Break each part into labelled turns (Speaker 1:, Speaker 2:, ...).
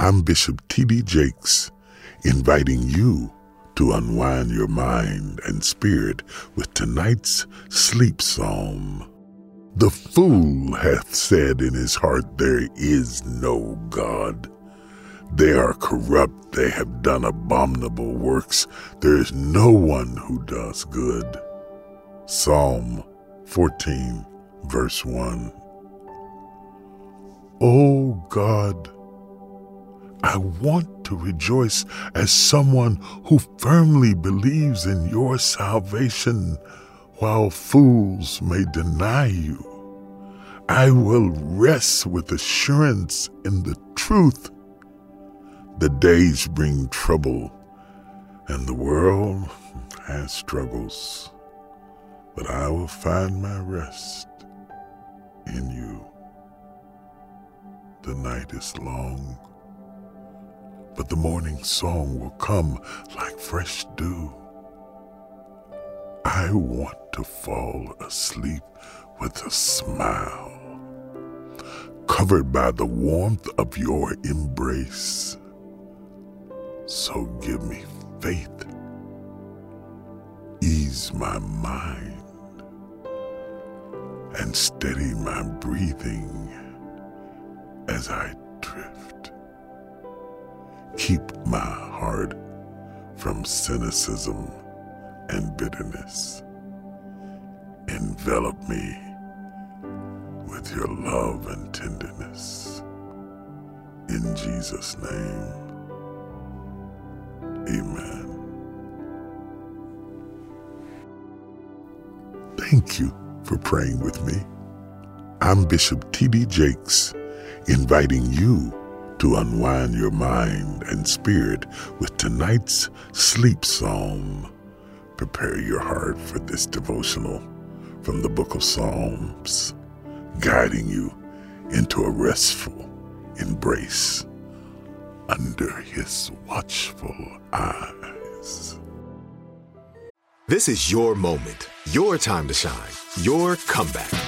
Speaker 1: I'm Bishop T.D. Jakes, inviting you to unwind your mind and spirit with tonight's sleep psalm. The fool hath said in his heart, There is no God. They are corrupt, they have done abominable works. There is no one who does good. Psalm 14, verse 1. Oh God, I want to rejoice as someone who firmly believes in your salvation while fools may deny you. I will rest with assurance in the truth. The days bring trouble, and the world has struggles, but I will find my rest in you. The night is long, but the morning song will come like fresh dew. I want to fall asleep with a smile, covered by the warmth of your embrace. So give me faith, ease my mind, and steady my breathing as I drift. Keep my heart from cynicism and bitterness. Envelop me with your love and tenderness. In Jesus' name, amen. Thank you for praying with me. I'm Bishop T.D. Jakes, inviting you to unwind your mind and spirit with tonight's sleep psalm. Prepare your heart for this devotional from the book of Psalms, guiding you into a restful embrace under his watchful eyes.
Speaker 2: This is your moment, your time to shine, your comeback.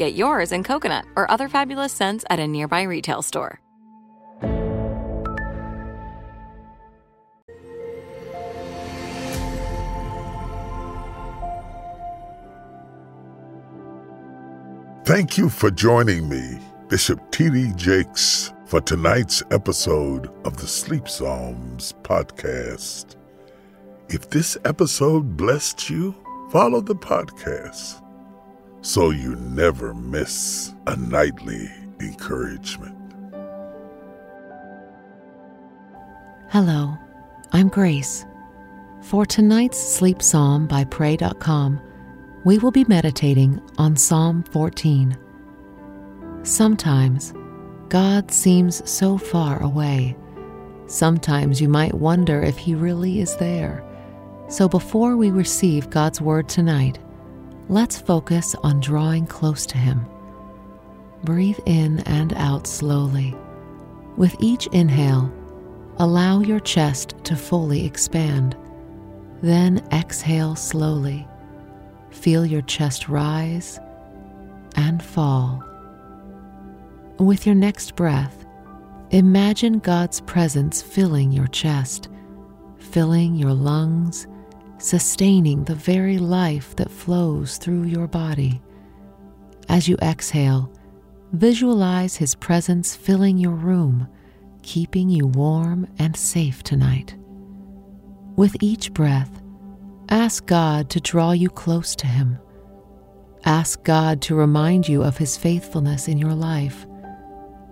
Speaker 3: Get yours in coconut or other fabulous scents at a nearby retail store.
Speaker 1: Thank you for joining me, Bishop T.D. Jakes, for tonight's episode of the Sleep Psalms podcast. If this episode blessed you, follow the podcast so you never miss a nightly encouragement.
Speaker 4: Hello, I'm Grace. For tonight's sleep psalm by Pray.com, we will be meditating on Psalm 14. Sometimes God seems so far away. Sometimes you might wonder if He really is there. So before we receive God's Word tonight, let's focus on drawing close to Him. Breathe in and out slowly. With each inhale, allow your chest to fully expand. Then exhale slowly. Feel your chest rise and fall. With your next breath, imagine God's presence filling your chest, filling your lungs, sustaining the very life that flows through your body. As you exhale, visualize His presence filling your room, keeping you warm and safe tonight. With each breath, ask God to draw you close to Him. Ask God to remind you of His faithfulness in your life.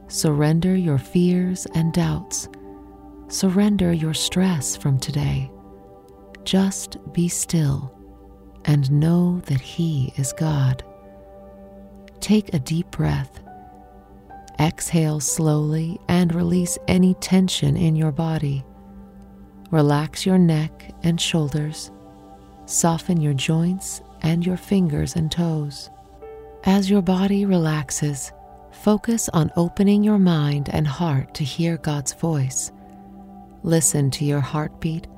Speaker 4: Surrender your fears and doubts. Surrender your stress from today. Just be still and know that He is God. Take a deep breath. Exhale slowly and release any tension in your body. Relax your neck and shoulders. Soften your joints and your fingers and toes. As your body relaxes, focus on opening your mind and heart to hear God's voice. Listen to your heartbeat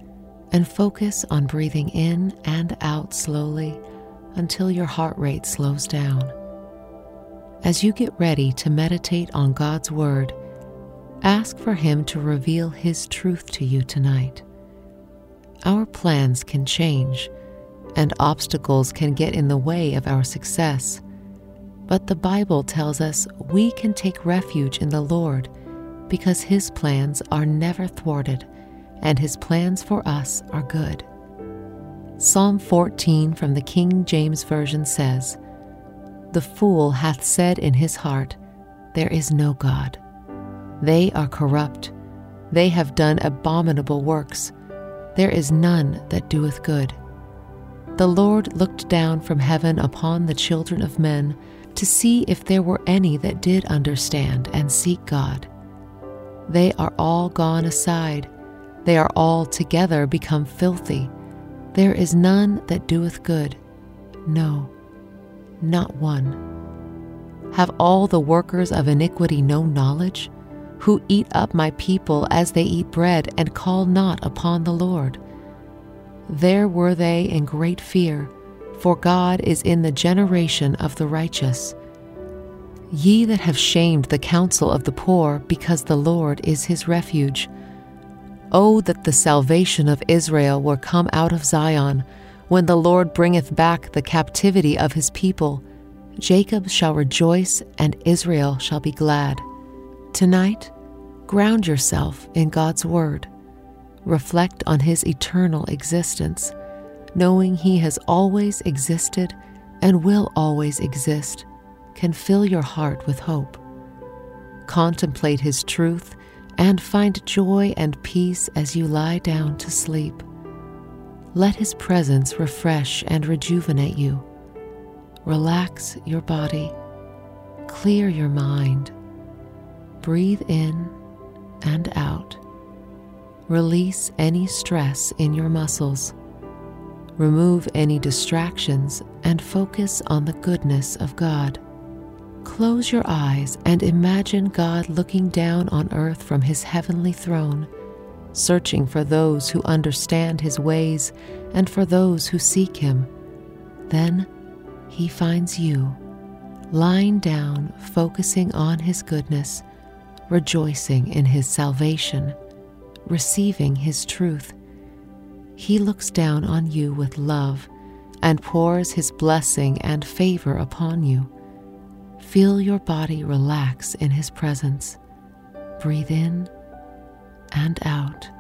Speaker 4: and focus on breathing in and out slowly until your heart rate slows down. As you get ready to meditate on God's Word, ask for Him to reveal His truth to you tonight. Our plans can change, and obstacles can get in the way of our success. But the Bible tells us we can take refuge in the Lord because His plans are never thwarted and His plans for us are good. Psalm 14 from the King James Version says, The fool hath said in his heart, There is no God. They are corrupt. They have done abominable works. There is none that doeth good. The Lord looked down from heaven upon the children of men to see if there were any that did understand and seek God. They are all gone aside. They are all together become filthy. There is none that doeth good. No, not one. Have all the workers of iniquity no knowledge? Who eat up my people as they eat bread and call not upon the Lord? There were they in great fear, for God is in the generation of the righteous. Ye that have shamed the counsel of the poor, because the Lord is his refuge. Oh, that the salvation of Israel were come out of Zion, when the Lord bringeth back the captivity of his people. Jacob shall rejoice, and Israel shall be glad. Tonight, ground yourself in God's Word. Reflect on His eternal existence, knowing He has always existed and will always exist, can fill your heart with hope. Contemplate His truth and find joy and peace as you lie down to sleep. Let His presence refresh and rejuvenate you. Relax your body, clear your mind, breathe in and out. Release any stress in your muscles. Remove any distractions and focus on the goodness of God. Close your eyes and imagine God looking down on earth from his heavenly throne, searching for those who understand his ways and for those who seek him. Then he finds you, lying down, focusing on his goodness, rejoicing in his salvation, receiving his truth. He looks down on you with love and pours his blessing and favor upon you. Feel your body relax in his presence. Breathe in and out.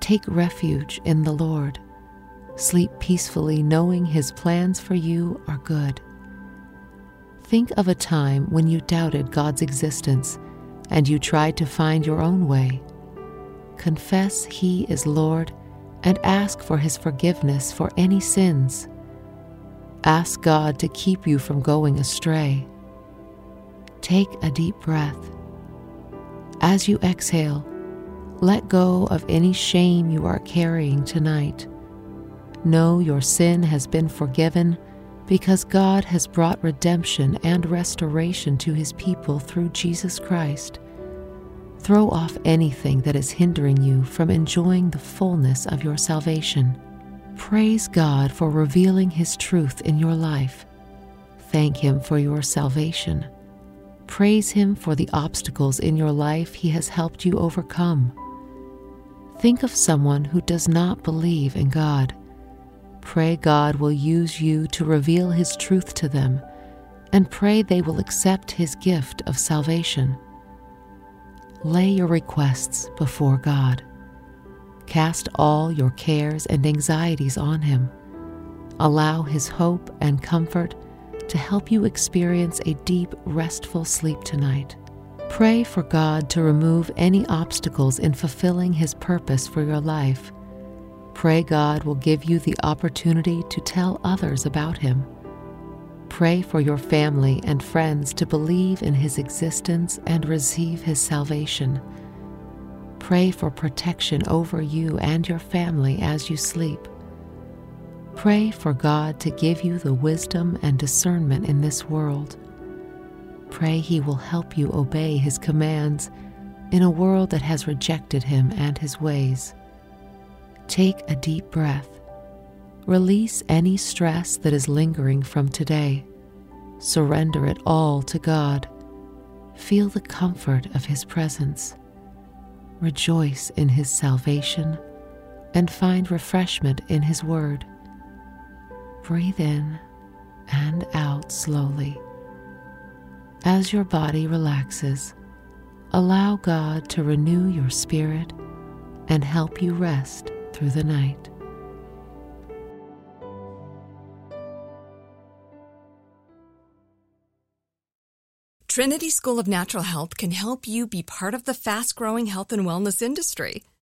Speaker 4: Take refuge in the Lord. Sleep peacefully knowing his plans for you are good. Think of a time when you doubted God's existence and you tried to find your own way. Confess He is Lord and ask for His forgiveness for any sins. Ask God to keep you from going astray. Take a deep breath. As you exhale, let go of any shame you are carrying tonight. Know your sin has been forgiven because God has brought redemption and restoration to his people through Jesus Christ. Throw off anything that is hindering you from enjoying the fullness of your salvation. Praise God for revealing His truth in your life. Thank Him for your salvation. Praise Him for the obstacles in your life He has helped you overcome. Think of someone who does not believe in God. Pray God will use you to reveal His truth to them, and pray they will accept His gift of salvation. Lay your requests before God. Cast all your cares and anxieties on Him. Allow His hope and comfort to help you experience a deep, restful sleep tonight. Pray for God to remove any obstacles in fulfilling His purpose for your life. Pray God will give you the opportunity to tell others about Him. Pray for your family and friends to believe in His existence and receive His salvation. Pray for protection over you and your family as you sleep. Pray for God to give you the wisdom and discernment in this world. Pray He will help you obey His commands in a world that has rejected Him and His ways. Take a deep breath. Release any stress that is lingering from today. Surrender it all to God. Feel the comfort of His presence rejoice in his salvation, and find refreshment in his word. Breathe in and out slowly. As your body relaxes, allow God to renew your spirit and help you rest through the night.
Speaker 5: Trinity School of Natural Health can help you be part of the fast growing health and wellness industry.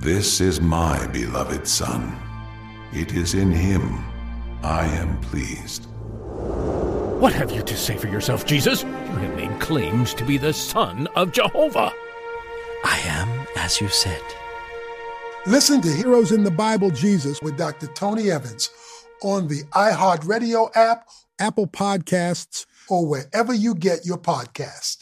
Speaker 6: This is my beloved Son. It is in him I am pleased.
Speaker 7: What have you to say for yourself, Jesus? You have made claims to be the Son of Jehovah.
Speaker 8: I am as you said.
Speaker 9: Listen to Heroes in the Bible Jesus with Dr. Tony Evans on the iHeartRadio app, Apple Podcasts, or wherever you get your podcast.